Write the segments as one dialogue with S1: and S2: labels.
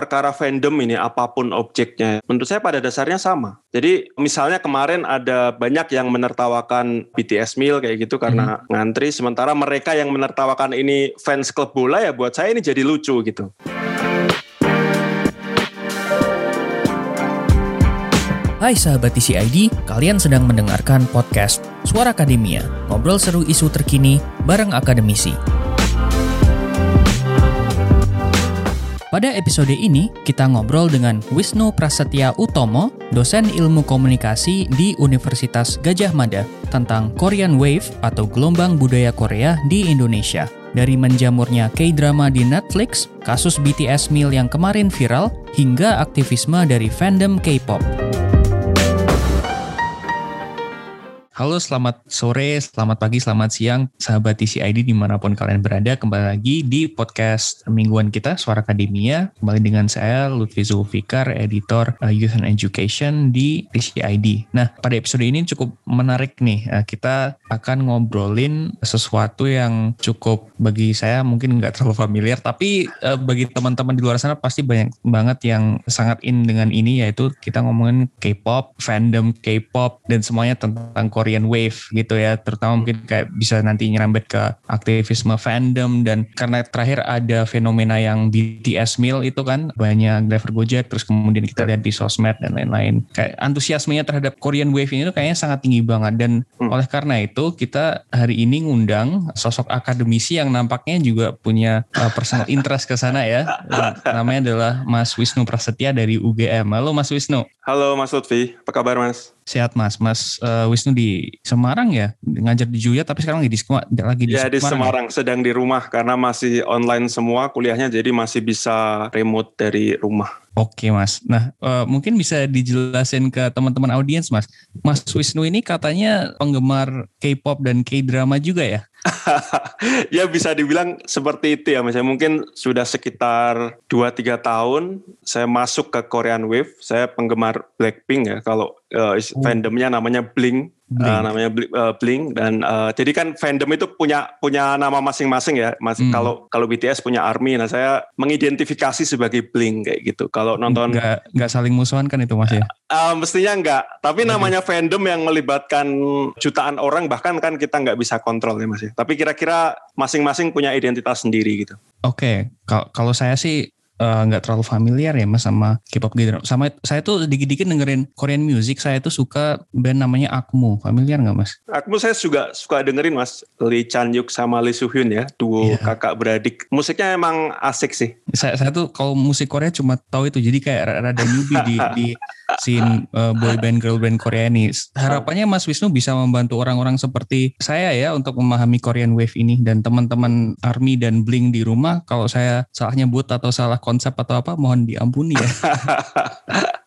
S1: perkara fandom ini apa pun objeknya, menurut saya pada dasarnya sama. Jadi misalnya kemarin ada banyak yang menertawakan BTS Meal kayak gitu karena hmm. ngantri, sementara mereka yang menertawakan ini fans klub bola ya buat saya ini jadi lucu gitu.
S2: Hai sahabat TCID, kalian sedang mendengarkan podcast Suara Akademia, ngobrol seru isu terkini bareng akademisi. Pada episode ini, kita ngobrol dengan Wisnu Prasetya Utomo, dosen ilmu komunikasi di Universitas Gajah Mada, tentang Korean Wave atau gelombang budaya Korea di Indonesia. Dari menjamurnya K-drama di Netflix, kasus BTS Meal yang kemarin viral, hingga aktivisme dari fandom K-pop. Halo, selamat sore, selamat pagi, selamat siang, sahabat TCID di mana pun kalian berada. Kembali lagi di podcast mingguan kita, Suara Akademia. Kembali dengan saya, Lutfi Zulfikar, editor uh, Youth and Education di TCID. Nah, pada episode ini cukup menarik nih. Uh, kita akan ngobrolin sesuatu yang cukup bagi saya mungkin nggak terlalu familiar, tapi uh, bagi teman-teman di luar sana pasti banyak banget yang sangat in dengan ini, yaitu kita ngomongin K-pop, fandom K-pop, dan semuanya tentang Korea Korean Wave gitu ya. Terutama mungkin kayak bisa nanti nyerambet ke aktivisme fandom dan karena terakhir ada fenomena yang BTS Meal itu kan banyak driver Gojek terus kemudian kita lihat di sosmed dan lain-lain. Kayak antusiasmenya terhadap Korean Wave ini tuh kayaknya sangat tinggi banget dan hmm. oleh karena itu kita hari ini ngundang sosok akademisi yang nampaknya juga punya uh, personal interest ke sana ya. Namanya adalah Mas Wisnu Prasetya dari UGM halo Mas Wisnu.
S1: Halo Mas Lutfi. Apa kabar Mas
S2: Sehat Mas. Mas uh, Wisnu di Semarang ya, ngajar di Juya tapi sekarang lagi di lagi
S1: di ya, Semarang. di Semarang, ya? sedang di rumah karena masih online semua kuliahnya jadi masih bisa remote dari rumah.
S2: Oke Mas. Nah uh, mungkin bisa dijelasin ke teman-teman audiens Mas. Mas Wisnu ini katanya penggemar K-pop dan K-drama juga ya?
S1: ya bisa dibilang seperti itu ya mas. Mungkin sudah sekitar 2-3 tahun saya masuk ke Korean Wave. Saya penggemar Blackpink ya. Kalau uh, fandomnya namanya Blink Blink. Uh, namanya uh, Blink dan uh, jadi kan fandom itu punya punya nama masing-masing ya. Mas hmm. kalau kalau BTS punya ARMY, nah saya mengidentifikasi sebagai Blink kayak gitu. Kalau nonton
S2: nggak nggak saling musuhan kan itu Mas ya?
S1: Uh, mestinya enggak. Tapi namanya fandom yang melibatkan jutaan orang bahkan kan kita nggak bisa kontrol ya Mas ya. Tapi kira-kira masing-masing punya identitas sendiri gitu.
S2: Oke, okay. kalau saya sih Eh, nggak uh, terlalu familiar ya mas sama K-pop gitu. Sama saya tuh dikit-dikit dengerin Korean music. Saya tuh suka band namanya Akmu. Familiar nggak mas?
S1: Akmu saya juga suka dengerin mas. Lee Chan Yuk sama Lee Soo Hyun ya, duo yeah. kakak beradik. Musiknya emang asik sih.
S2: Saya, saya tuh kalau musik Korea cuma tahu itu. Jadi kayak rada newbie di, di scene uh, boy band girl band Korea ini. Harapannya Mas Wisnu bisa membantu orang-orang seperti saya ya untuk memahami Korean Wave ini dan teman-teman Army dan Bling di rumah. Kalau saya salah nyebut atau salah konsep atau apa mohon diampuni ya.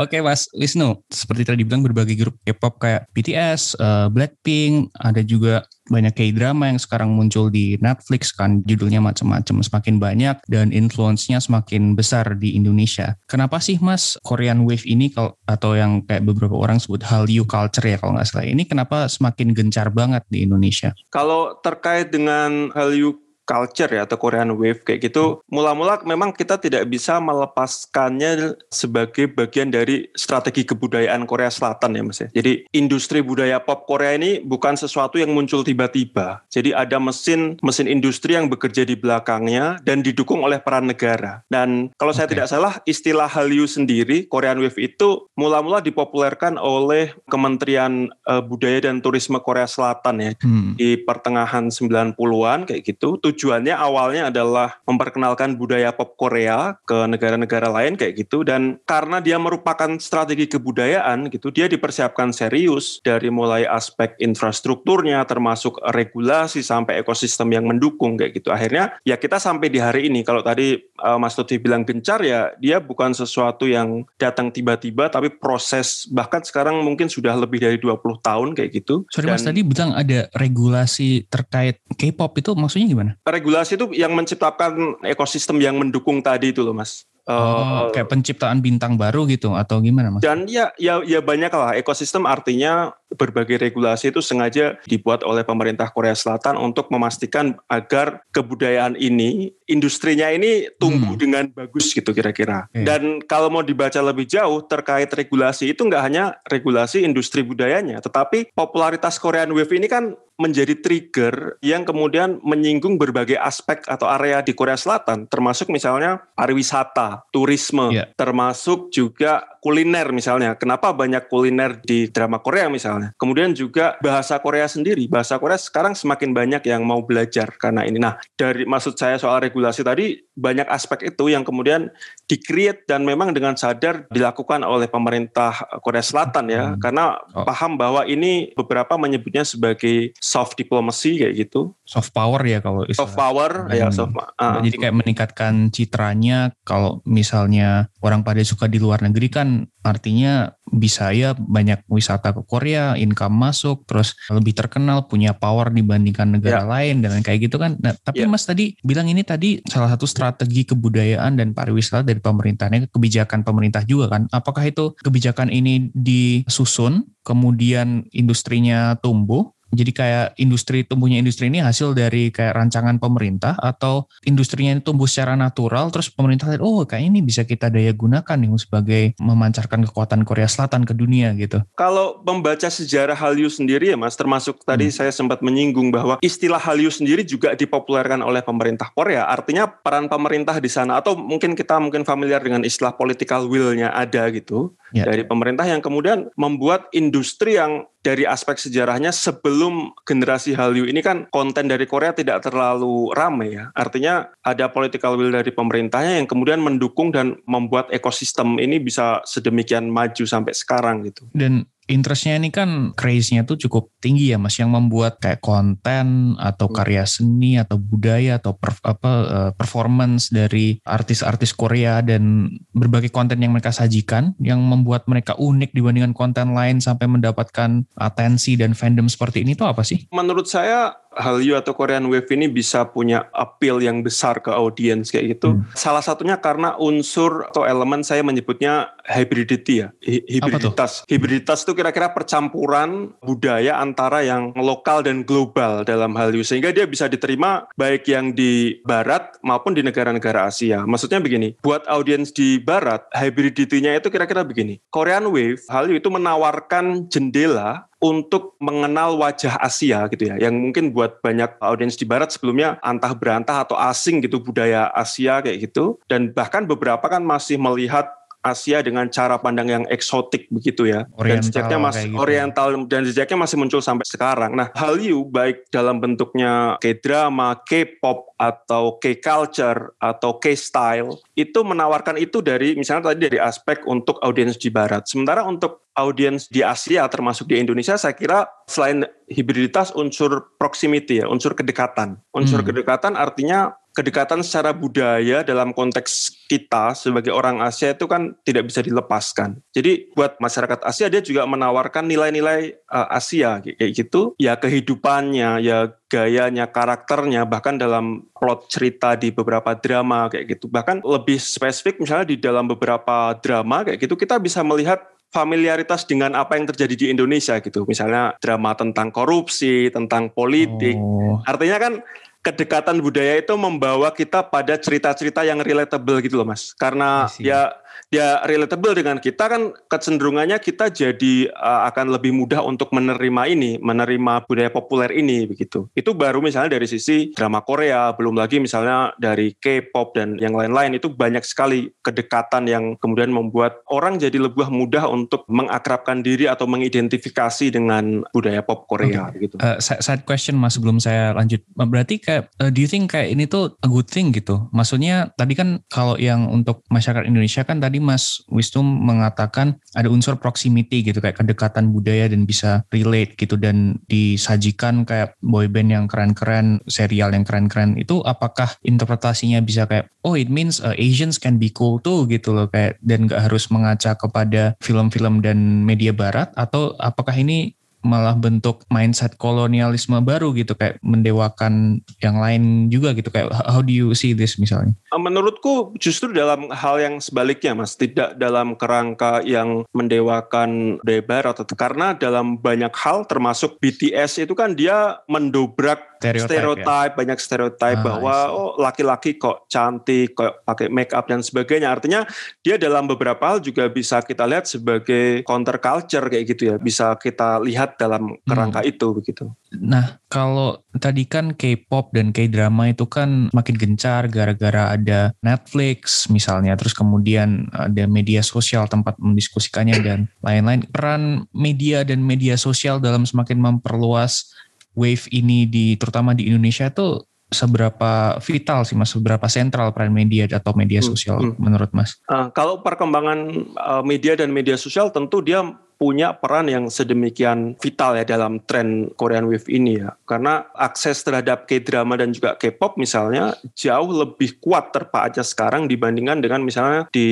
S2: Oke okay, Mas Wisnu, seperti tadi bilang berbagai grup K-pop kayak BTS, uh, eh, Blackpink, ada juga banyak K-drama yang sekarang muncul di Netflix kan judulnya macam-macam semakin banyak dan influence-nya semakin besar di Indonesia. Kenapa sih Mas Korean Wave ini atau yang kayak beberapa orang sebut Hallyu culture ya kalau nggak salah ini kenapa semakin gencar banget di Indonesia?
S1: Kalau terkait dengan Hallyu culture ya atau Korean Wave kayak gitu mula-mula memang kita tidak bisa melepaskannya sebagai bagian dari strategi kebudayaan Korea Selatan ya Mas ya. Jadi industri budaya pop Korea ini bukan sesuatu yang muncul tiba-tiba. Jadi ada mesin mesin industri yang bekerja di belakangnya dan didukung oleh peran negara. Dan kalau saya tidak salah istilah Hallyu sendiri Korean Wave itu mula-mula dipopulerkan oleh Kementerian uh, Budaya dan Turisme Korea Selatan ya hmm. di pertengahan 90-an kayak gitu tujuannya awalnya adalah memperkenalkan budaya pop Korea ke negara-negara lain kayak gitu dan karena dia merupakan strategi kebudayaan gitu dia dipersiapkan serius dari mulai aspek infrastrukturnya termasuk regulasi sampai ekosistem yang mendukung kayak gitu akhirnya ya kita sampai di hari ini kalau tadi uh, Mas Tuti bilang gencar ya dia bukan sesuatu yang datang tiba-tiba tapi proses bahkan sekarang mungkin sudah lebih dari 20 tahun kayak gitu.
S2: Sorry dan, Mas tadi bilang ada regulasi terkait K-pop itu maksudnya gimana?
S1: Regulasi itu yang menciptakan ekosistem yang mendukung tadi itu loh mas.
S2: Oh, uh, kayak penciptaan bintang baru gitu atau gimana mas?
S1: Dan ya ya ya banyak lah ekosistem artinya berbagai regulasi itu sengaja dibuat oleh pemerintah Korea Selatan untuk memastikan agar kebudayaan ini industrinya ini tumbuh hmm. dengan bagus gitu kira-kira. Okay. Dan kalau mau dibaca lebih jauh terkait regulasi itu nggak hanya regulasi industri budayanya, tetapi popularitas Korean Wave ini kan menjadi trigger yang kemudian menyinggung berbagai aspek atau area di Korea Selatan, termasuk misalnya pariwisata, turisme, yeah. termasuk juga kuliner misalnya. Kenapa banyak kuliner di drama Korea misalnya? Kemudian juga bahasa Korea sendiri. Bahasa Korea sekarang semakin banyak yang mau belajar karena ini. Nah, dari maksud saya soal regulasi tadi banyak aspek itu yang kemudian di-create dan memang dengan sadar dilakukan oleh pemerintah Korea Selatan ya. Hmm. Karena oh. paham bahwa ini beberapa menyebutnya sebagai soft diplomacy kayak gitu.
S2: Soft power ya kalau
S1: istilah. Soft power
S2: Dan, ya soft. Uh, jadi kayak meningkatkan citranya kalau misalnya orang pada suka di luar negeri kan artinya bisa ya banyak wisata ke Korea, income masuk, terus lebih terkenal, punya power dibandingkan negara yeah. lain dan kayak gitu kan. Nah, tapi yeah. Mas tadi bilang ini tadi salah satu strategi kebudayaan dan pariwisata dari pemerintahnya kebijakan pemerintah juga kan. Apakah itu kebijakan ini disusun kemudian industrinya tumbuh jadi kayak industri tumbuhnya industri ini hasil dari kayak rancangan pemerintah atau industrinya ini tumbuh secara natural terus pemerintah lihat oh kayak ini bisa kita daya gunakan nih sebagai memancarkan kekuatan Korea Selatan ke dunia gitu.
S1: Kalau membaca sejarah Hallyu sendiri ya Mas termasuk tadi hmm. saya sempat menyinggung bahwa istilah Hallyu sendiri juga dipopulerkan oleh pemerintah Korea. Artinya peran pemerintah di sana atau mungkin kita mungkin familiar dengan istilah political will-nya ada gitu ya. dari pemerintah yang kemudian membuat industri yang dari aspek sejarahnya sebelum generasi Hallyu ini kan konten dari Korea tidak terlalu ramai ya. Artinya ada political will dari pemerintahnya yang kemudian mendukung dan membuat ekosistem ini bisa sedemikian maju sampai sekarang gitu.
S2: Dan interestnya ini kan craze-nya tuh cukup tinggi ya mas yang membuat kayak konten atau karya seni atau budaya atau per, apa uh, performance dari artis-artis Korea dan berbagai konten yang mereka sajikan yang membuat mereka unik dibandingkan konten lain sampai mendapatkan atensi dan fandom seperti ini tuh apa sih?
S1: Menurut saya Hallyu atau Korean Wave ini bisa punya appeal yang besar ke audiens kayak gitu. Hmm. Salah satunya karena unsur atau elemen saya menyebutnya hybridity ya, hibriditas. Hibriditas itu kira-kira percampuran budaya antara yang lokal dan global dalam Hallyu sehingga dia bisa diterima baik yang di barat maupun di negara-negara Asia. Maksudnya begini, buat audiens di barat, hybridity-nya itu kira-kira begini. Korean Wave, Hallyu itu menawarkan jendela untuk mengenal wajah Asia gitu ya yang mungkin buat banyak audiens di barat sebelumnya antah berantah atau asing gitu budaya Asia kayak gitu. Dan bahkan beberapa kan masih melihat Asia dengan cara pandang yang eksotik begitu ya. Oriental, dan jejaknya masih gitu. oriental dan jejaknya masih muncul sampai sekarang. Nah, Hallyu baik dalam bentuknya K-drama, K-pop atau K-culture atau K-style itu menawarkan itu dari misalnya tadi dari aspek untuk audiens di barat. Sementara untuk audiens di Asia termasuk di Indonesia saya kira selain hibriditas unsur proximity ya, unsur kedekatan. Unsur hmm. kedekatan artinya kedekatan secara budaya dalam konteks kita sebagai orang Asia itu kan tidak bisa dilepaskan. Jadi buat masyarakat Asia dia juga menawarkan nilai-nilai uh, Asia kayak gitu. Ya kehidupannya, ya gayanya, karakternya bahkan dalam plot cerita di beberapa drama kayak gitu. Bahkan lebih spesifik misalnya di dalam beberapa drama kayak gitu kita bisa melihat familiaritas dengan apa yang terjadi di Indonesia gitu. Misalnya drama tentang korupsi, tentang politik. Oh. Artinya kan kedekatan budaya itu membawa kita pada cerita-cerita yang relatable gitu loh mas. Karena ya ya relatable dengan kita kan kecenderungannya kita jadi uh, akan lebih mudah untuk menerima ini, menerima budaya populer ini begitu. Itu baru misalnya dari sisi drama Korea, belum lagi misalnya dari K-pop dan yang lain-lain itu banyak sekali kedekatan yang kemudian membuat orang jadi lebih mudah untuk mengakrabkan diri atau mengidentifikasi dengan budaya pop Korea okay. gitu.
S2: Uh, side question Mas sebelum saya lanjut. Berarti kayak uh, do you think kayak ini tuh a good thing gitu? Maksudnya tadi kan kalau yang untuk masyarakat Indonesia kan tadi Mas Wisnu mengatakan ada unsur proximity gitu kayak kedekatan budaya dan bisa relate gitu dan disajikan kayak boyband yang keren-keren, serial yang keren-keren. Itu apakah interpretasinya bisa kayak oh it means uh, Asians can be cool too gitu loh kayak dan gak harus mengaca kepada film-film dan media barat? Atau apakah ini malah bentuk mindset kolonialisme baru gitu kayak mendewakan yang lain juga gitu kayak how do you see this misalnya?
S1: Eh, menurutku justru dalam hal yang sebaliknya mas tidak dalam kerangka yang mendewakan debar atau karena dalam banyak hal termasuk BTS itu kan dia mendobrak stereotype, stereotype ya? banyak stereotype ah, bahwa oh laki-laki kok cantik kok pakai make up dan sebagainya artinya dia dalam beberapa hal juga bisa kita lihat sebagai counter culture kayak gitu ya bisa kita lihat dalam kerangka hmm. itu begitu.
S2: Nah, kalau tadi kan K-pop dan K-drama itu kan makin gencar gara-gara ada Netflix misalnya, terus kemudian ada media sosial tempat mendiskusikannya dan lain-lain. Peran media dan media sosial dalam semakin memperluas wave ini di terutama di Indonesia itu seberapa vital sih mas, seberapa sentral peran media atau media hmm, sosial hmm, hmm. menurut mas?
S1: Uh, kalau perkembangan uh, media dan media sosial tentu dia punya peran yang sedemikian vital ya dalam tren Korean Wave ini ya. Karena akses terhadap K-drama dan juga K-pop misalnya jauh lebih kuat terpaca sekarang dibandingkan dengan misalnya di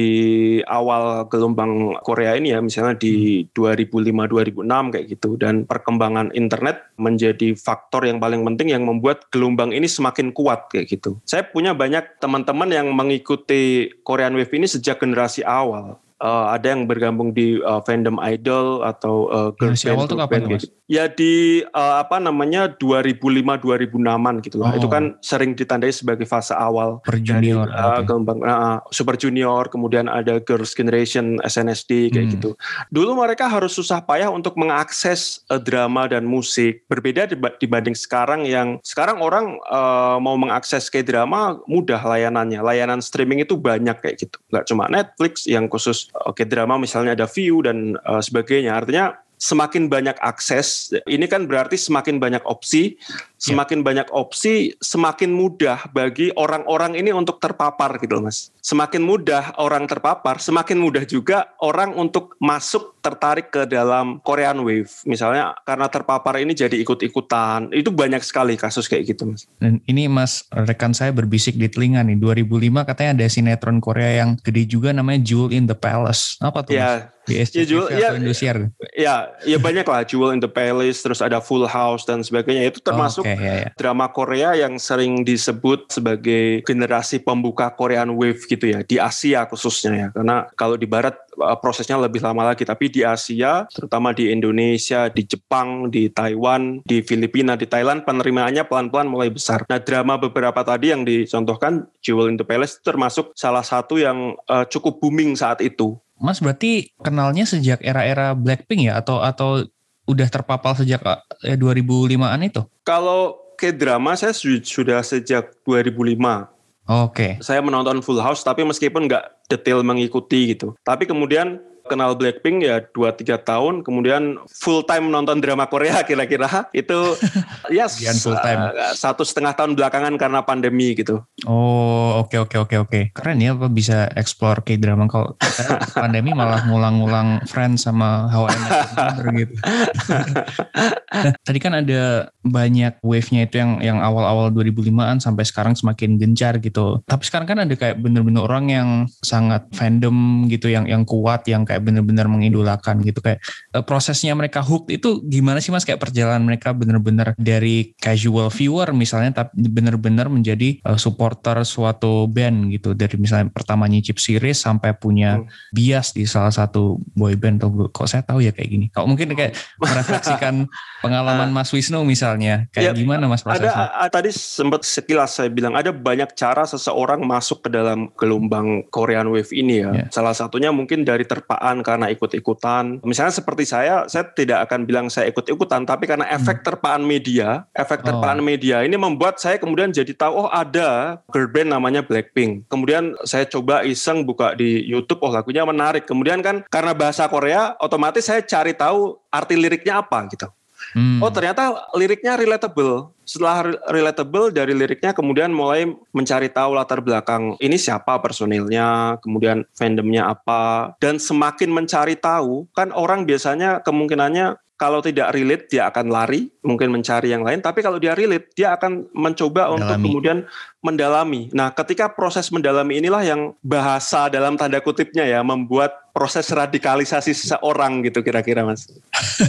S1: awal gelombang Korea ini ya, misalnya di 2005-2006 kayak gitu. Dan perkembangan internet menjadi faktor yang paling penting yang membuat gelombang ini semakin kuat kayak gitu. Saya punya banyak teman-teman yang mengikuti Korean Wave ini sejak generasi awal uh, ada yang bergabung di uh, fandom idol atau uh,
S2: girl band, awal tuh kapan
S1: gitu. Ya di uh, apa namanya 2005 2006an gitu Oh. Itu kan sering ditandai sebagai fase awal
S2: Super Junior.
S1: Dari, uh, okay. uh, Super Junior, kemudian ada Girls Generation SNSD kayak hmm. gitu. Dulu mereka harus susah payah untuk mengakses uh, drama dan musik. Berbeda dibanding sekarang yang sekarang orang uh, mau mengakses kayak drama mudah layanannya. Layanan streaming itu banyak kayak gitu. Gak cuma Netflix yang khusus oke okay, drama misalnya ada view dan uh, sebagainya. Artinya semakin banyak akses, ini kan berarti semakin banyak opsi. Semakin yeah. banyak opsi, semakin mudah bagi orang-orang ini untuk terpapar gitu mas. Semakin mudah orang terpapar, semakin mudah juga orang untuk masuk tertarik ke dalam Korean Wave. Misalnya karena terpapar ini jadi ikut-ikutan, itu banyak sekali kasus kayak gitu mas.
S2: Dan ini mas, rekan saya berbisik di telinga nih, 2005 katanya ada sinetron Korea yang gede juga namanya Jewel in the Palace. Apa tuh?
S1: Ya,
S2: mas? ya, Jewel, ya,
S1: ya, ya banyak lah Jewel in the Palace, terus ada Full House dan sebagainya. Itu termasuk okay, ya, ya. drama Korea yang sering disebut sebagai generasi pembuka Korean Wave gitu ya di Asia khususnya ya. Karena kalau di Barat eh, prosesnya lebih lama lagi, tapi di Asia, terutama di Indonesia, di Jepang, di Taiwan, di Filipina, di Thailand penerimaannya pelan-pelan mulai besar. Nah drama beberapa tadi yang dicontohkan Jewel in the Palace termasuk salah satu yang uh, cukup booming saat itu
S2: Mas berarti kenalnya sejak era-era Blackpink ya atau atau udah terpapal sejak eh, 2005-an itu?
S1: Kalau ke drama saya sudah sejak 2005.
S2: Oke. Okay.
S1: Saya menonton Full House tapi meskipun nggak detail mengikuti gitu. Tapi kemudian kenal Blackpink ya 2-3 tahun kemudian full time nonton drama Korea kira-kira itu ya yes, full time. Uh, satu setengah tahun belakangan karena pandemi gitu.
S2: Oh oke okay, oke okay, oke okay, oke keren ya apa bisa explore k drama kalau pandemi malah ngulang-ngulang Friends sama How I Met gitu. Tadi kan ada banyak wave-nya itu yang yang awal-awal 2005-an sampai sekarang semakin gencar gitu. Tapi sekarang kan ada kayak bener-bener orang yang sangat fandom gitu yang yang kuat yang kayak kayak bener-bener mengidolakan gitu kayak uh, prosesnya mereka hook itu gimana sih mas kayak perjalanan mereka bener-bener dari casual viewer misalnya tapi bener-bener menjadi uh, supporter suatu band gitu dari misalnya pertama nyicip series sampai punya hmm. bias di salah satu boy band atau kok saya tahu ya kayak gini kalau mungkin kayak merefleksikan pengalaman Mas Wisnu misalnya kayak ya, gimana Mas prosesnya?
S1: Ada tadi sempat sekilas saya bilang ada banyak cara seseorang masuk ke dalam gelombang Korean Wave ini ya. ya. Salah satunya mungkin dari terpaan terpaan karena ikut-ikutan. Misalnya seperti saya, saya tidak akan bilang saya ikut-ikutan, tapi karena efek hmm. terpaan media, efek terpaan oh. media ini membuat saya kemudian jadi tahu, oh ada girl band namanya Blackpink. Kemudian saya coba iseng buka di YouTube, oh lagunya menarik. Kemudian kan karena bahasa Korea, otomatis saya cari tahu arti liriknya apa gitu. Hmm. Oh ternyata liriknya relatable. Setelah relatable dari liriknya kemudian mulai mencari tahu latar belakang ini siapa personilnya, kemudian fandomnya apa. Dan semakin mencari tahu, kan orang biasanya kemungkinannya kalau tidak relate dia akan lari, mungkin mencari yang lain. Tapi kalau dia relate, dia akan mencoba mendalami. untuk kemudian mendalami. Nah, ketika proses mendalami inilah yang bahasa dalam tanda kutipnya ya membuat proses radikalisasi seseorang gitu kira-kira mas?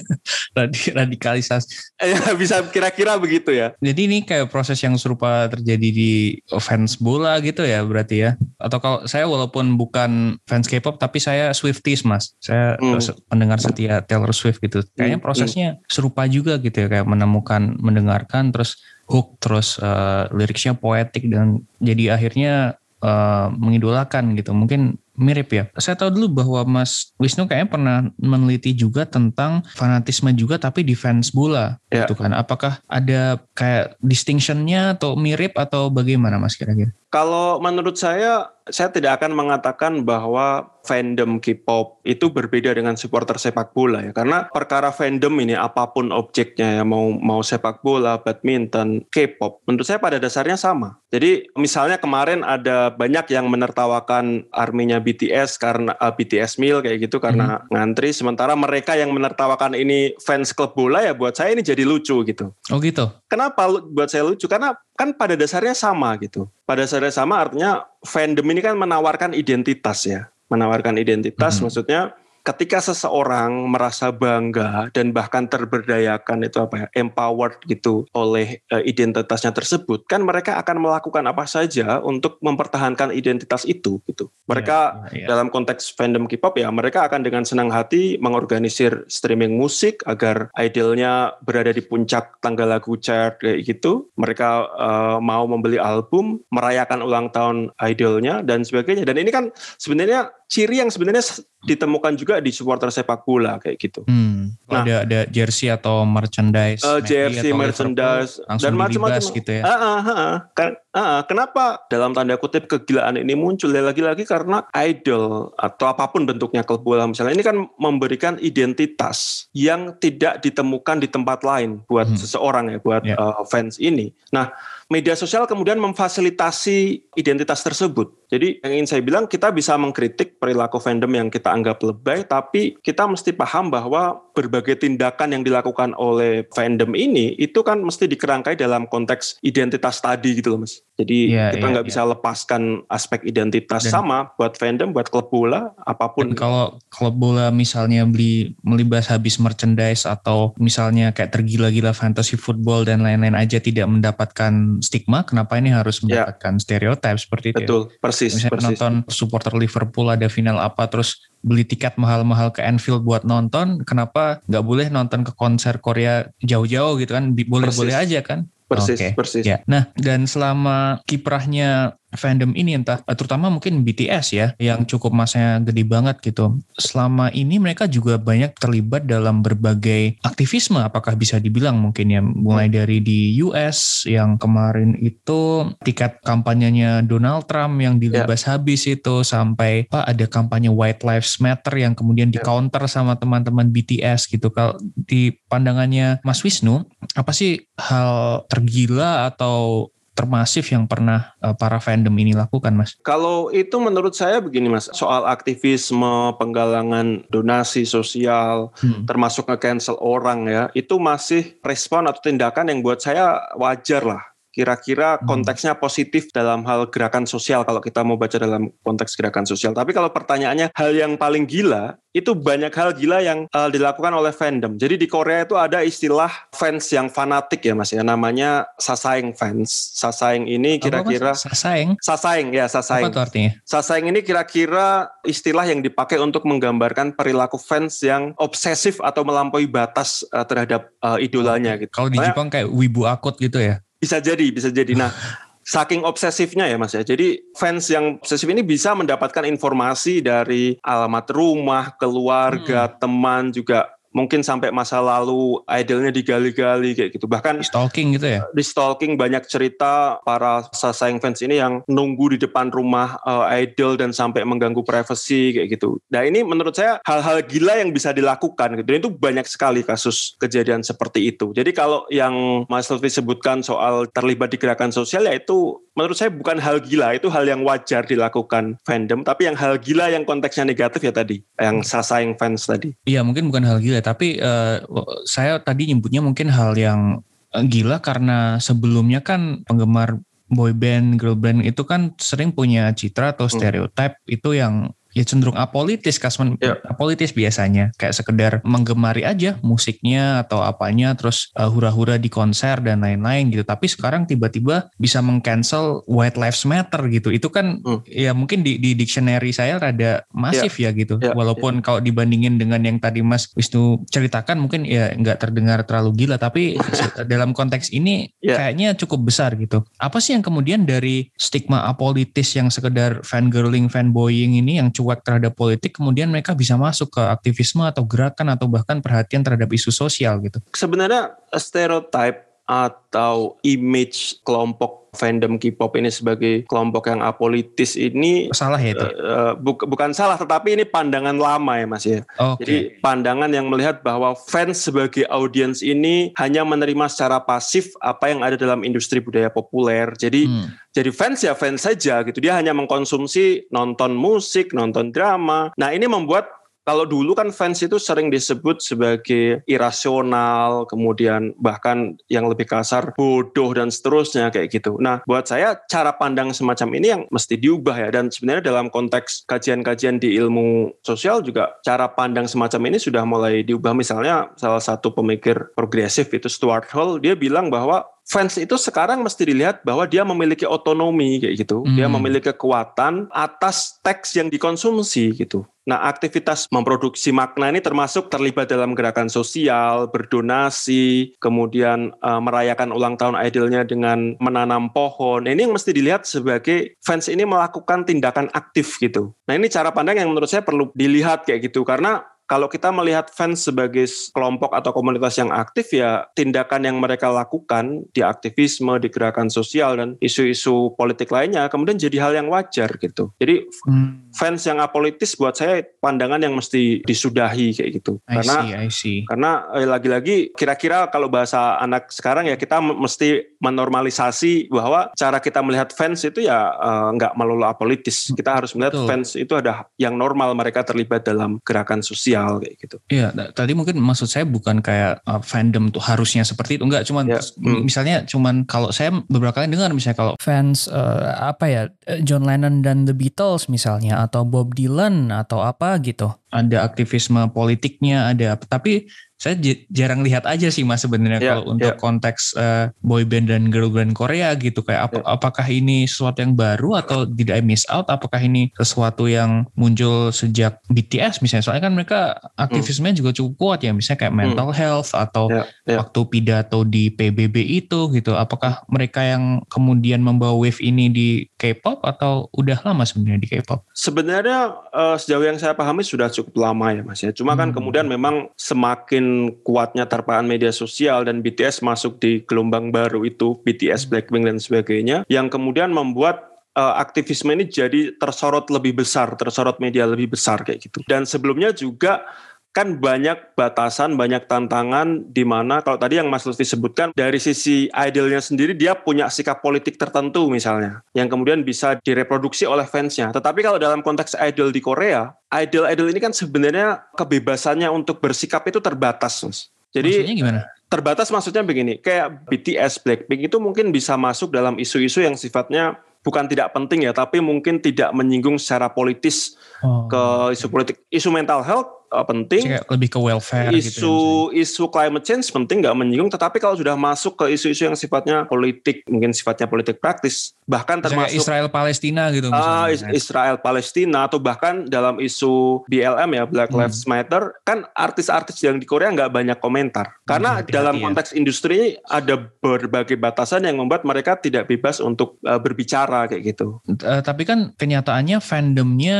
S2: radikalisasi.
S1: Ya bisa kira-kira begitu ya.
S2: Jadi ini kayak proses yang serupa terjadi di fans bola gitu ya berarti ya? Atau kalau saya walaupun bukan fans K-pop tapi saya Swifties mas. Saya hmm. pendengar setia Taylor Swift gitu. Kayaknya hmm. prosesnya hmm. serupa juga gitu ya kayak menemukan, mendengarkan terus hook terus uh, liriknya poetik dan jadi akhirnya uh, mengidolakan gitu. Mungkin mirip ya. Saya tahu dulu bahwa Mas Wisnu kayaknya pernah meneliti juga tentang fanatisme juga tapi di fans bola. Ya. Gitu kan. Apakah ada kayak distinctionnya atau mirip atau bagaimana Mas kira-kira?
S1: Kalau menurut saya, saya tidak akan mengatakan bahwa fandom K-pop itu berbeda dengan supporter sepak bola ya. Karena perkara fandom ini apa pun objeknya ya, mau mau sepak bola, badminton, K-pop, menurut saya pada dasarnya sama. Jadi misalnya kemarin ada banyak yang menertawakan arminya BTS karena uh, eh, BTS Mil kayak gitu karena hmm. ngantri, sementara mereka yang menertawakan ini fans klub bola ya buat saya ini jadi lucu gitu.
S2: Oh gitu.
S1: Kenapa buat saya lucu? Karena kan pada dasarnya sama gitu. Pada dasarnya sama artinya fandom ini kan menawarkan identitas ya. Menawarkan identitas hmm. maksudnya ketika seseorang merasa bangga dan bahkan terberdayakan itu apa ya empowered gitu oleh uh, identitasnya tersebut kan mereka akan melakukan apa saja untuk mempertahankan identitas itu gitu. Mereka yeah, yeah, yeah. dalam konteks fandom K-pop ya mereka akan dengan senang hati mengorganisir streaming musik agar idolnya berada di puncak tanggal lagu chart kayak gitu. Mereka uh, mau membeli album merayakan ulang tahun idolnya dan sebagainya. Dan ini kan sebenarnya ciri yang sebenarnya ditemukan juga di supporter sepak bola kayak gitu.
S2: Hmm. Nah, ada ada jersey atau merchandise,
S1: uh, jersey, merchandise dan macam-macam
S2: gitu ya.
S1: Uh, uh, uh, kan, uh, kenapa dalam tanda kutip kegilaan ini muncul ya lagi-lagi karena idol atau apa pun bentuknya klub bola misalnya ini kan memberikan identitas yang tidak ditemukan di tempat lain buat hmm. seseorang ya buat yeah. Ya. uh, fans ini. Nah media sosial kemudian memfasilitasi identitas tersebut. Jadi yang ingin saya bilang kita bisa mengkritik perilaku fandom yang kita anggap lebay, tapi kita mesti paham bahwa berbagai tindakan yang dilakukan oleh fandom ini itu kan mesti dikerangkai dalam konteks identitas tadi gitu loh mas. Jadi yeah, kita iya, nggak yeah, bisa lepaskan aspek identitas dan, sama buat fandom, buat klub bola, apa pun.
S2: kalau klub bola misalnya beli melibas habis merchandise atau misalnya kayak tergila-gila fantasy football dan lain-lain aja tidak mendapatkan stigma, kenapa ini harus ya. mendapatkan yeah. stereotip seperti itu?
S1: Ya? Betul,
S2: ya?
S1: persis.
S2: Misalnya
S1: persis.
S2: nonton supporter Liverpool ada final apa, terus beli tiket mahal-mahal ke Anfield buat nonton, kenapa nggak boleh nonton ke konser Korea jauh-jauh gitu kan? Boleh-boleh aja kan?
S1: Persis, okay. persis.
S2: Ya. Nah, dan selama kiprahnya fandom ini entah terutama mungkin BTS ya yang cukup masanya gede banget gitu. Selama ini mereka juga banyak terlibat dalam berbagai aktivisme apakah bisa dibilang mungkin ya mulai dari di US yang kemarin itu tiket kampanyenya Donald Trump yang dilibas yeah. habis itu sampai Pak ada kampanye White Lives Matter yang kemudian di counter sama teman-teman BTS gitu. Kalau di pandangannya Mas Wisnu apa sih hal tergila atau termasif yang pernah uh, para fandom ini lakukan, Mas?
S1: Kalau itu menurut saya begini, Mas, soal aktivisme, penggalangan donasi sosial, hmm. termasuk nge-cancel orang ya, itu masih respon atau tindakan yang buat saya wajar lah kira-kira hmm. konteksnya positif dalam hal gerakan sosial kalau kita mau baca dalam konteks gerakan sosial. Tapi kalau pertanyaannya hal yang paling gila itu banyak hal gila yang uh, dilakukan oleh fandom. Jadi di Korea itu ada istilah fans yang fanatik ya Mas ya namanya sasaeng fans. Sasaeng ini kira-kira
S2: sasaeng.
S1: Sasaeng ya sasaeng.
S2: Apa itu artinya?
S1: Sasaeng ini kira-kira istilah yang dipakai untuk menggambarkan perilaku fans yang obsesif atau melampaui batas uh, terhadap uh, idolanya gitu.
S2: Kalau di Jepang kayak wibu akut gitu ya.
S1: Bisa jadi, bisa jadi. Nah, saking obsesifnya ya Mas ya. Jadi fans yang obsesif ini bisa mendapatkan informasi dari alamat rumah, keluarga, hmm. teman juga mungkin sampai masa lalu idolnya digali-gali kayak gitu. Bahkan
S2: di stalking gitu ya?
S1: Di stalking banyak cerita para sasaeng fans ini yang nunggu di depan rumah uh, idol dan sampai mengganggu privasi kayak gitu. Nah ini menurut saya hal-hal gila yang bisa dilakukan gitu. Dan itu banyak sekali kasus kejadian seperti itu. Jadi kalau yang Mas Lutfi sebutkan soal terlibat di gerakan sosial ya itu menurut saya bukan hal gila itu hal yang wajar dilakukan fandom tapi yang hal gila yang konteksnya negatif ya tadi yang sasaeng fans tadi
S2: iya mungkin bukan hal gila tapi uh, saya tadi nyebutnya mungkin hal yang eh, gila karena sebelumnya kan penggemar boy band, girl band itu kan sering punya citra atau hmm. stereotip hmm. itu yang ya cenderung apolitis Kasman yeah. apolitis biasanya kayak sekedar menggemari aja musiknya atau apanya terus uh, hura-hura di konser dan lain-lain gitu tapi sekarang tiba-tiba bisa mengcancel White Lives Matter gitu itu kan hmm. ya mungkin di, di dictionary saya rada masif yeah. ya gitu yeah. walaupun yeah. kalau dibandingin dengan yang tadi Mas Wisnu ceritakan mungkin ya nggak terdengar terlalu gila tapi dalam konteks ini yeah. kayaknya cukup besar gitu apa sih yang kemudian dari stigma apolitis yang sekedar fangirling fanboying ini yang cuek terhadap politik kemudian mereka bisa masuk ke aktivisme atau gerakan atau bahkan perhatian terhadap isu sosial gitu.
S1: Sebenarnya stereotype atau image kelompok fandom K-pop ini sebagai kelompok yang apolitis ini
S2: salah ya itu?
S1: Uh, bu bukan salah tetapi ini pandangan lama ya Mas ya. Okay. Jadi pandangan yang melihat bahwa fans sebagai audiens ini hanya menerima secara pasif apa yang ada dalam industri budaya populer. Jadi hmm. jadi fans ya fans saja gitu. Dia hanya mengkonsumsi nonton musik, nonton drama. Nah, ini membuat kalau dulu kan fans itu sering disebut sebagai irasional, kemudian bahkan yang lebih kasar bodoh dan seterusnya kayak gitu. Nah, buat saya cara pandang semacam ini yang mesti diubah ya. Dan sebenarnya dalam konteks kajian-kajian di ilmu sosial juga cara pandang semacam ini sudah mulai diubah. Misalnya salah satu pemikir progresif itu Stuart Hall, dia bilang bahwa fans itu sekarang mesti dilihat bahwa dia memiliki otonomi kayak gitu. Hmm. Dia memiliki kekuatan atas teks yang dikonsumsi gitu. Nah, aktivitas memproduksi makna ini termasuk terlibat dalam gerakan sosial, berdonasi, kemudian uh, merayakan ulang tahun idolnya dengan menanam pohon. Ini yang mesti dilihat sebagai fans ini melakukan tindakan aktif gitu. Nah, ini cara pandang yang menurut saya perlu dilihat kayak gitu karena kalau kita melihat fans sebagai kelompok atau komunitas yang aktif ya tindakan yang mereka lakukan di aktivisme, di gerakan sosial dan isu-isu politik lainnya kemudian jadi hal yang wajar gitu. Jadi hmm. fans yang apolitis buat saya pandangan yang mesti disudahi kayak gitu.
S2: I karena see, I see.
S1: karena eh, lagi-lagi kira-kira kalau bahasa anak sekarang ya kita mesti menormalisasi bahwa cara kita melihat fans itu ya uh, nggak melulu apolitis. Kita harus melihat Betul. fans itu ada yang normal mereka terlibat dalam gerakan sosial sosial kayak gitu.
S2: Iya, tadi mungkin maksud saya bukan kayak uh, fandom tuh harusnya seperti itu enggak, cuman ya. hmm. misalnya cuman kalau saya beberapa kali dengar misalnya kalau fans uh, apa ya John Lennon dan The Beatles misalnya atau Bob Dylan atau apa gitu. Ada aktivisme politiknya, ada tapi saya jarang lihat aja sih mas sebenarnya yeah, kalau untuk yeah. konteks uh, boy band dan girl band Korea gitu kayak ap yeah. apakah ini sesuatu yang baru atau tidak miss out apakah ini sesuatu yang muncul sejak BTS misalnya soalnya kan mereka aktivismenya mm. juga cukup kuat ya misalnya kayak mental mm. health atau yeah, yeah. waktu pidato di PBB itu gitu apakah mereka yang kemudian membawa wave ini di K-pop atau udah lama sebenarnya di K-pop
S1: sebenarnya uh, sejauh yang saya pahami sudah cukup lama ya mas ya cuma kan hmm. kan kemudian memang semakin kuatnya terpaan media sosial dan BTS masuk di gelombang baru itu BTS. Blackpink dan sebagainya yang kemudian membuat uh, aktivisme ini jadi tersorot lebih besar, tersorot media lebih besar kayak gitu. Dan sebelumnya juga kan banyak batasan, banyak tantangan di mana kalau tadi yang Mas Lutfi sebutkan dari sisi idolnya sendiri dia punya sikap politik tertentu misalnya yang kemudian bisa direproduksi oleh fansnya. Tetapi kalau dalam konteks idol di Korea, idol-idol ini kan sebenarnya kebebasannya untuk bersikap itu terbatas, Mas.
S2: Jadi Maksudnya gimana?
S1: Terbatas maksudnya begini, kayak BTS, Blackpink itu mungkin bisa masuk dalam isu-isu yang sifatnya bukan tidak penting ya, tapi mungkin tidak menyinggung secara politis oh. ke isu politik, isu mental health uh, penting.
S2: Kayak lebih ke welfare
S1: isu, gitu. Ya, isu climate change penting nggak menyinggung, tetapi kalau sudah masuk ke isu-isu yang sifatnya politik, mungkin sifatnya politik praktis, bahkan termasuk
S2: Israel Palestina gitu.
S1: Uh, Israel Palestina atau bahkan dalam isu BLM ya Black hmm. Lives Matter, kan artis-artis yang di Korea nggak banyak komentar, karena hmm, dalam ya. konteks industri ada berbagai batasan yang membuat mereka tidak bebas untuk uh, berbicara kayak gitu.
S2: Uh, tapi kan kenyataannya fandomnya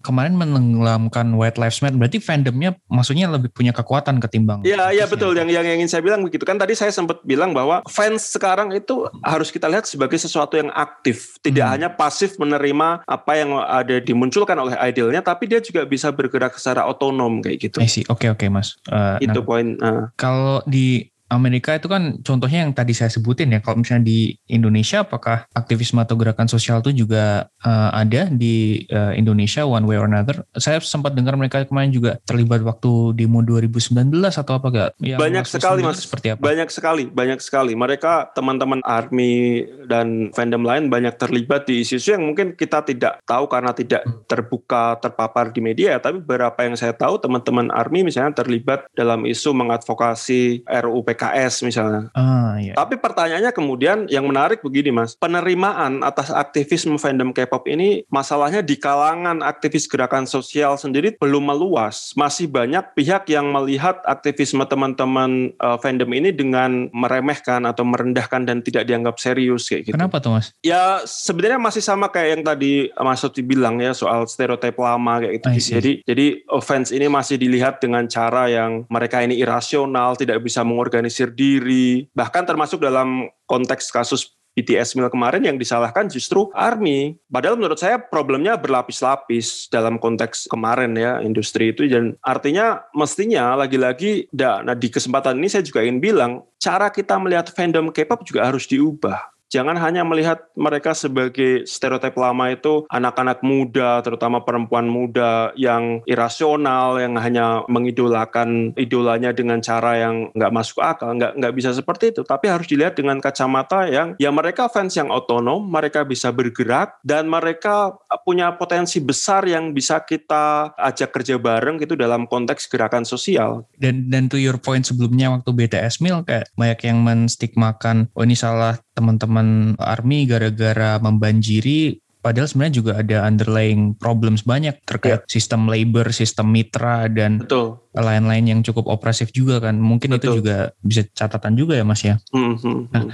S2: kemarin menenggelamkan White Lives Matter, berarti fandomnya maksudnya lebih punya kekuatan ketimbang.
S1: Iya, iya betul. Yang yang ingin saya bilang begitu kan tadi saya sempat bilang bahwa fans sekarang itu harus kita lihat sebagai sesuatu yang aktif, tidak hmm. hanya pasif menerima apa yang ada dimunculkan oleh idolnya, tapi dia juga bisa bergerak secara otonom kayak gitu.
S2: Oke, oke okay, okay, Mas.
S1: Uh, itu nah, poin. Uh.
S2: Kalau di Amerika itu kan contohnya yang tadi saya sebutin ya. Kalau misalnya di Indonesia, apakah aktivisme atau gerakan sosial itu juga uh, ada di uh, Indonesia one way or another? Saya sempat dengar mereka kemarin juga terlibat waktu demo 2019 atau apa gak?
S1: Yang banyak sekali mas. Seperti apa? Banyak sekali, banyak sekali. Mereka teman-teman army dan fandom lain banyak terlibat di isu-isu yang mungkin kita tidak tahu karena tidak hmm. terbuka terpapar di media. Tapi beberapa yang saya tahu teman-teman army misalnya terlibat dalam isu mengadvokasi RUU PKS misalnya. Ah, iya. Tapi pertanyaannya kemudian yang menarik begini mas, penerimaan atas aktivisme fandom K-pop ini masalahnya di kalangan aktivis gerakan sosial sendiri belum meluas. Masih banyak pihak yang melihat aktivisme teman-teman uh, fandom ini dengan meremehkan atau merendahkan dan tidak dianggap serius kayak gitu.
S2: Kenapa tuh mas?
S1: Ya sebenarnya masih sama kayak yang tadi Mas Suti bilang ya soal stereotip lama kayak gitu. Jadi jadi offense ini masih dilihat dengan cara yang mereka ini irasional, tidak bisa mengorganisir diri, bahkan termasuk dalam konteks kasus BTS Mil kemarin yang disalahkan justru ARMY. Padahal menurut saya problemnya berlapis-lapis dalam konteks kemarin ya industri itu. Dan artinya mestinya lagi-lagi nah di kesempatan ini saya juga ingin bilang cara kita melihat fandom K-pop juga harus diubah jangan hanya melihat mereka sebagai stereotip lama itu anak-anak muda, terutama perempuan muda yang irasional, yang hanya mengidolakan idolanya dengan cara yang nggak masuk akal, nggak nggak bisa seperti itu. Tapi harus dilihat dengan kacamata yang ya mereka fans yang otonom, mereka bisa bergerak dan mereka punya potensi besar yang bisa kita ajak kerja bareng gitu dalam konteks gerakan sosial.
S2: Dan dan to your point sebelumnya waktu BTS Mil kayak banyak yang menstigmakan oh ini salah teman-teman army gara-gara membanjiri padahal sebenarnya juga ada underlying problems banyak terkait yeah. sistem labor, sistem mitra dan lain-lain yang cukup opresif juga kan. Mungkin Betul. itu juga bisa catatan juga ya Mas ya. Mm -hmm. Nah,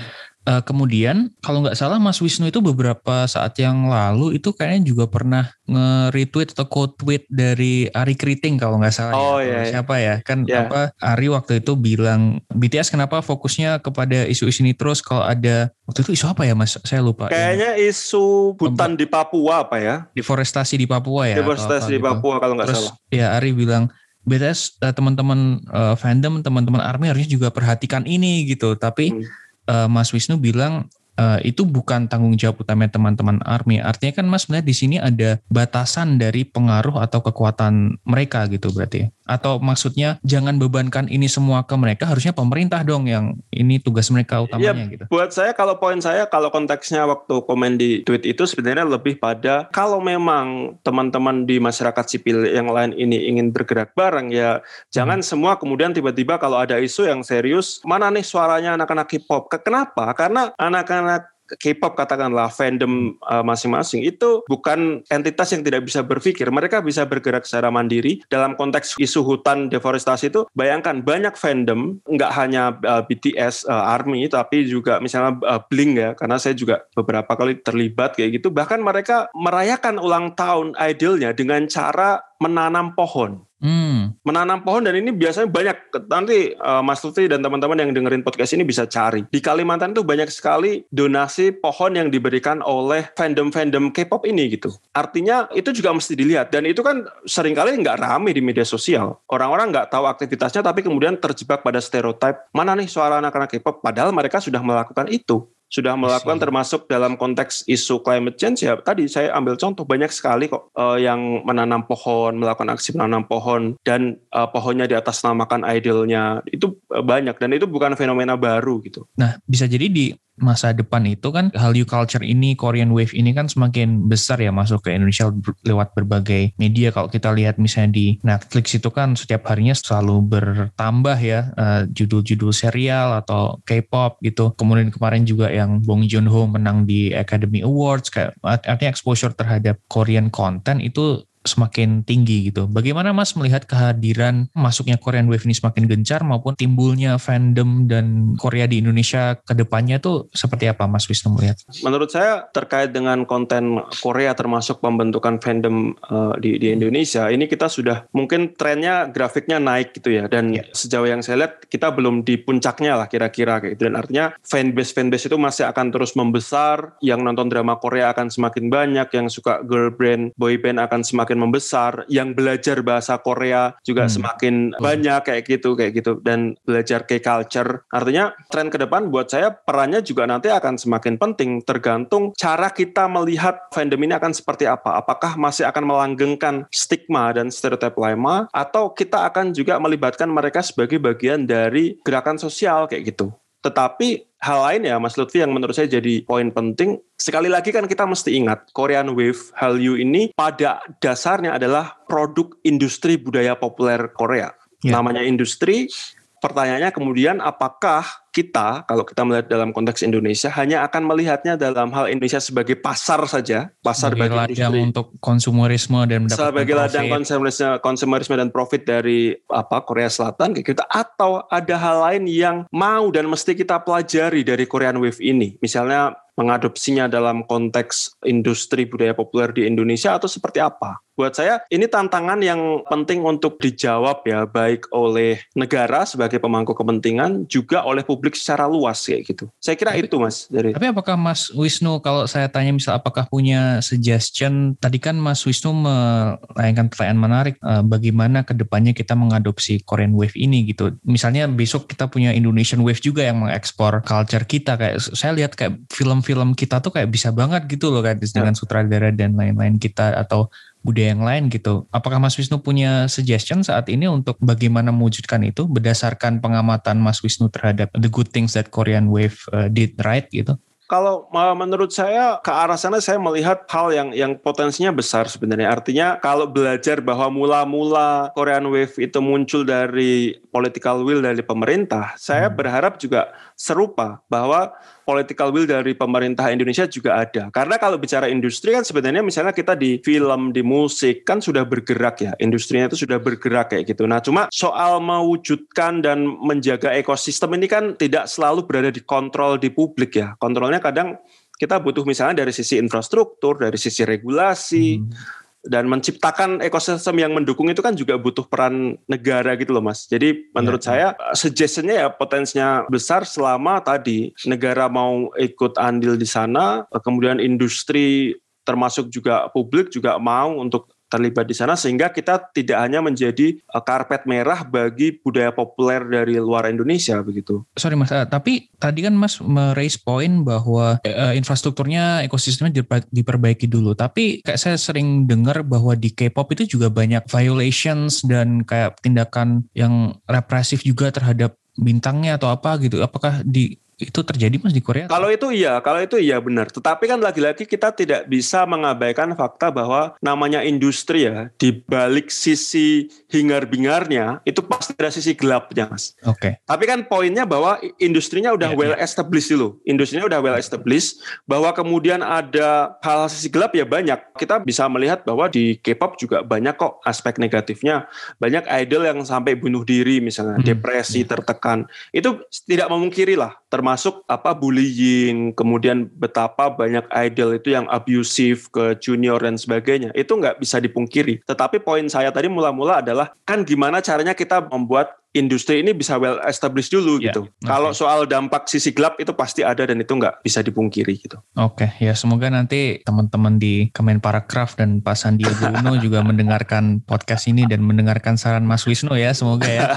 S2: Uh, kemudian kalau nggak salah Mas Wisnu itu beberapa saat yang lalu itu kayaknya juga pernah nge-retweet atau quote tweet dari Ari Kriting kalau nggak salah ya. oh, ya. Iya. Siapa ya? Kan yeah. apa Ari waktu itu bilang BTS kenapa fokusnya kepada isu-isu ini terus kalau ada waktu itu isu apa ya Mas? Saya lupa.
S1: Kayaknya ya. isu hutan di Papua apa ya?
S2: Deforestasi di Papua ya.
S1: Deforestasi di gitu. Papua kalau nggak salah.
S2: Ya Ari bilang BTS uh, eh, teman-teman uh, fandom teman-teman army harusnya juga perhatikan ini gitu tapi hmm uh, Mas Wisnu bilang uh, itu bukan tanggung jawab utama teman-teman army. Artinya kan Mas sebenarnya di sini ada batasan dari pengaruh atau kekuatan mereka gitu berarti. Atau maksudnya jangan bebankan ini semua ke mereka, harusnya pemerintah dong yang ini tugas mereka utamanya ya, gitu.
S1: Buat saya kalau poin saya kalau konteksnya waktu komen di tweet itu sebenarnya lebih pada kalau memang teman-teman di masyarakat sipil yang lain ini ingin bergerak bareng ya jangan hmm. semua kemudian tiba-tiba kalau ada isu yang serius mana nih suaranya anak-anak hip hop. Kenapa? Karena anak-anak K-pop katakanlah fandom uh, masing-masing itu bukan entitas yang tidak bisa berpikir. Mereka bisa bergerak secara mandiri dalam konteks isu hutan deforestasi itu. Bayangkan banyak fandom nggak hanya uh, BTS uh, ARMY tapi juga misalnya uh, Blink ya karena saya juga beberapa kali terlibat kayak gitu. Bahkan mereka merayakan ulang tahun idolnya dengan cara menanam pohon. Hmm. Menanam pohon dan ini biasanya banyak nanti uh, Mas Lutfi dan teman-teman yang dengerin podcast ini bisa cari. Di Kalimantan itu banyak sekali donasi pohon yang diberikan oleh fandom-fandom K-pop ini gitu. Artinya itu juga mesti dilihat dan itu kan sering kali nggak rame di media sosial. Orang-orang nggak tahu aktivitasnya tapi kemudian terjebak pada stereotip mana nih suara anak-anak K-pop padahal mereka sudah melakukan itu sudah melakukan termasuk dalam konteks isu climate change ya tadi saya ambil contoh banyak sekali kok uh, yang menanam pohon melakukan aksi menanam pohon dan uh, pohonnya di atas namakan idolnya itu uh, banyak dan itu bukan fenomena baru gitu.
S2: Nah bisa jadi di masa depan itu kan Hallyu culture ini Korean wave ini kan semakin besar ya masuk ke Indonesia lewat berbagai media. Kalau kita lihat misalnya di Netflix itu kan setiap harinya selalu bertambah ya judul judul-judul serial atau K-pop gitu. Kemudian kemarin juga yang Bong Joon Ho menang di Academy Awards kayak artinya exposure terhadap Korean content itu semakin tinggi gitu. Bagaimana Mas melihat kehadiran masuknya Korean Wave ini semakin gencar maupun timbulnya fandom dan Korea di Indonesia ke depannya tuh seperti apa Mas Wisnu melihat?
S1: Menurut saya terkait dengan konten Korea termasuk pembentukan fandom uh, di, di Indonesia, ini kita sudah mungkin trennya grafiknya naik gitu ya dan yeah. sejauh yang saya lihat kita belum di puncaknya lah kira-kira kayak gitu dan artinya fanbase fanbase itu masih akan terus membesar, yang nonton drama Korea akan semakin banyak, yang suka girl band, boy band akan semakin semakin membesar, yang belajar bahasa Korea juga hmm. semakin banyak kayak gitu kayak gitu dan belajar K-culture. Artinya tren ke depan buat saya perannya juga nanti akan semakin penting tergantung cara kita melihat fandom ini akan seperti apa. Apakah masih akan melanggengkan stigma dan stereotip lama atau kita akan juga melibatkan mereka sebagai bagian dari gerakan sosial kayak gitu. Tetapi hal lain ya Mas Lutfi yang menurut saya jadi poin penting sekali lagi kan kita mesti ingat Korean Wave Hallyu ini pada dasarnya adalah produk industri budaya populer Korea. Yeah. Namanya industri pertanyaannya kemudian apakah kita kalau kita melihat dalam konteks Indonesia hanya akan melihatnya dalam hal Indonesia sebagai pasar saja, pasar
S2: sebagai bagi ladang industri. untuk konsumerisme dan
S1: mendapatkan sebagai profit. ladang konsumerisme, konsumerisme dan profit dari apa Korea Selatan kayak gitu atau ada hal lain yang mau dan mesti kita pelajari dari Korean Wave ini. Misalnya mengadopsinya dalam konteks industri budaya populer di Indonesia atau seperti apa? Buat saya ini tantangan yang penting untuk dijawab ya baik oleh negara sebagai pemangku kepentingan juga oleh publik secara luas kayak gitu. Saya kira tapi, itu Mas dari
S2: Tapi apakah Mas Wisnu kalau saya tanya misal apakah punya suggestion tadi kan Mas Wisnu melayangkan pertanyaan menarik uh, bagaimana ke depannya kita mengadopsi Korean Wave ini gitu. Misalnya besok kita punya Indonesian Wave juga yang mengekspor culture kita kayak saya lihat kayak film film kita tuh kayak bisa banget gitu loh kan dengan ya. sutradara dan lain-lain kita atau budaya yang lain gitu. Apakah Mas Wisnu punya suggestion saat ini untuk bagaimana mewujudkan itu berdasarkan pengamatan Mas Wisnu terhadap the good things that Korean Wave uh, did right gitu?
S1: Kalau menurut saya ke arah sana saya melihat hal yang yang potensinya besar sebenarnya. Artinya kalau belajar bahwa mula-mula Korean Wave itu muncul dari political will dari pemerintah, saya hmm. berharap juga serupa bahwa political will dari pemerintah Indonesia juga ada. Karena kalau bicara industri kan sebenarnya misalnya kita di film, di musik kan sudah bergerak ya. Industrinya itu sudah bergerak kayak gitu. Nah cuma soal mewujudkan dan menjaga ekosistem ini kan tidak selalu berada di kontrol di publik ya. Kontrolnya kadang kita butuh misalnya dari sisi infrastruktur, dari sisi regulasi, hmm dan menciptakan ekosistem yang mendukung itu kan juga butuh peran negara gitu loh mas. Jadi menurut ya, saya suggestionnya ya potensinya besar selama tadi negara mau ikut andil di sana, kemudian industri termasuk juga publik juga mau untuk terlibat di sana sehingga kita tidak hanya menjadi uh, karpet merah bagi budaya populer dari luar Indonesia begitu.
S2: Sorry Mas, uh, tapi tadi kan Mas meraise point bahwa uh, infrastrukturnya ekosistemnya diperbaiki dulu. Tapi kayak saya sering dengar bahwa di K-pop itu juga banyak violations dan kayak tindakan yang represif juga terhadap bintangnya atau apa gitu. Apakah di itu terjadi mas di Korea?
S1: Kalau itu iya, kalau itu iya benar. Tetapi kan lagi-lagi kita tidak bisa mengabaikan fakta bahwa namanya industri ya di balik sisi hingar-bingarnya itu pasti ada sisi gelapnya mas.
S2: Oke. Okay.
S1: Tapi kan poinnya bahwa industrinya udah yeah, well yeah. established dulu. Industrinya udah well established bahwa kemudian ada hal, sisi gelap ya banyak. Kita bisa melihat bahwa di K-pop juga banyak kok aspek negatifnya. Banyak idol yang sampai bunuh diri misalnya, hmm. depresi, hmm. tertekan. Itu tidak memungkiri lah termasuk apa bullying, kemudian betapa banyak idol itu yang abusive ke junior dan sebagainya. Itu nggak bisa dipungkiri. Tetapi poin saya tadi mula-mula adalah kan gimana caranya kita membuat industri ini bisa well established dulu yeah, gitu. Okay. Kalau soal dampak sisi gelap itu pasti ada dan itu nggak bisa dipungkiri gitu.
S2: Oke, okay, ya semoga nanti teman-teman di Kemenparekraf dan Pak Sandiaga Uno juga mendengarkan podcast ini dan mendengarkan saran Mas Wisnu ya, semoga ya.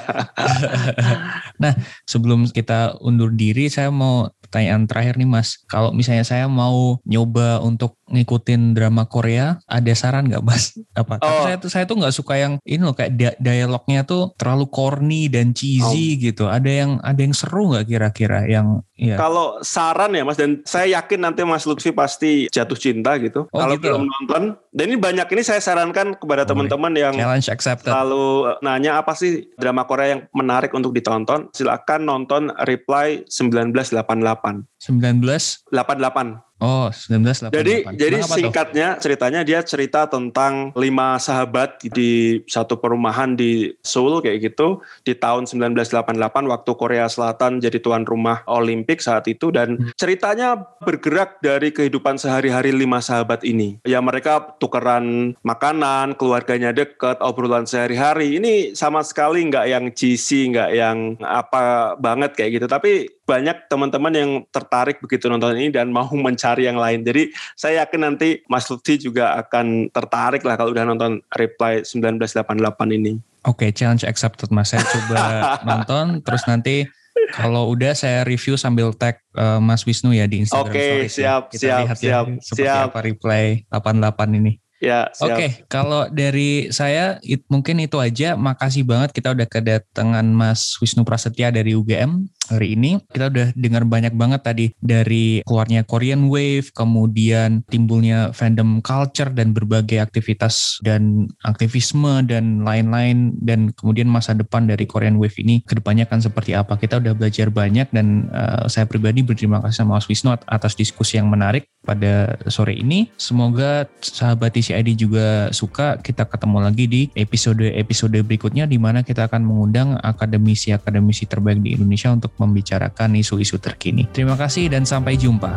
S2: nah, sebelum kita undur diri, saya mau pertanyaan terakhir nih Mas. Kalau misalnya saya mau nyoba untuk ngikutin drama Korea, ada saran nggak Mas? Apa? Oh. saya tuh saya tuh nggak suka yang ini loh kayak dialognya tuh terlalu corny dan cheesy oh. gitu. Ada yang ada yang seru nggak kira-kira yang
S1: ya. Kalau saran ya Mas dan saya yakin nanti Mas Lutfi pasti jatuh cinta gitu. Oh, Kalau gitu. belum nonton dan ini banyak ini saya sarankan kepada teman-teman yang
S2: challenge accepted.
S1: Lalu nanya apa sih drama Korea yang menarik untuk ditonton? Silakan nonton Reply 1988. 1988.
S2: Oh, 1988.
S1: Jadi jadi singkatnya tuh? ceritanya dia cerita tentang lima sahabat di satu perumahan di Seoul kayak gitu di tahun 1988 waktu Korea Selatan jadi tuan rumah Olimpik saat itu dan hmm. ceritanya bergerak dari kehidupan sehari-hari lima sahabat ini. Ya mereka tukeran makanan, keluarganya deket, obrolan sehari-hari. Ini sama sekali nggak yang cheesy, nggak yang apa banget kayak gitu. Tapi banyak teman-teman yang tertarik begitu nonton ini dan mau mencari yang lain. Jadi saya yakin nanti Mas Lutfi juga akan tertarik lah kalau udah nonton Reply 1988 ini.
S2: Oke, okay, challenge accepted Mas. Saya coba nonton terus nanti kalau udah saya review sambil tag uh, Mas Wisnu ya di Instagram
S1: Oke, okay, siap,
S2: Kita
S1: siap,
S2: lihat
S1: siap,
S2: ya, seperti
S1: siap.
S2: apa Reply 88 ini.
S1: Ya,
S2: Oke, okay, kalau dari saya it, mungkin itu aja. Makasih banget kita udah kedatangan Mas Wisnu Prasetya dari UGM hari ini. Kita udah dengar banyak banget tadi dari keluarnya Korean Wave, kemudian timbulnya fandom culture dan berbagai aktivitas dan aktivisme dan lain-lain dan kemudian masa depan dari Korean Wave ini ke depannya akan seperti apa. Kita udah belajar banyak dan uh, saya pribadi berterima kasih sama Mas Wisnu atas diskusi yang menarik pada sore ini. Semoga sahabat TCID juga suka. Kita ketemu lagi di episode-episode berikutnya di mana kita akan mengundang akademisi-akademisi terbaik di Indonesia untuk membicarakan isu-isu terkini. Terima kasih dan sampai jumpa.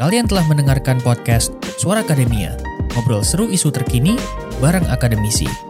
S3: Kalian telah mendengarkan podcast Suara Akademia, ngobrol seru isu terkini bareng akademisi.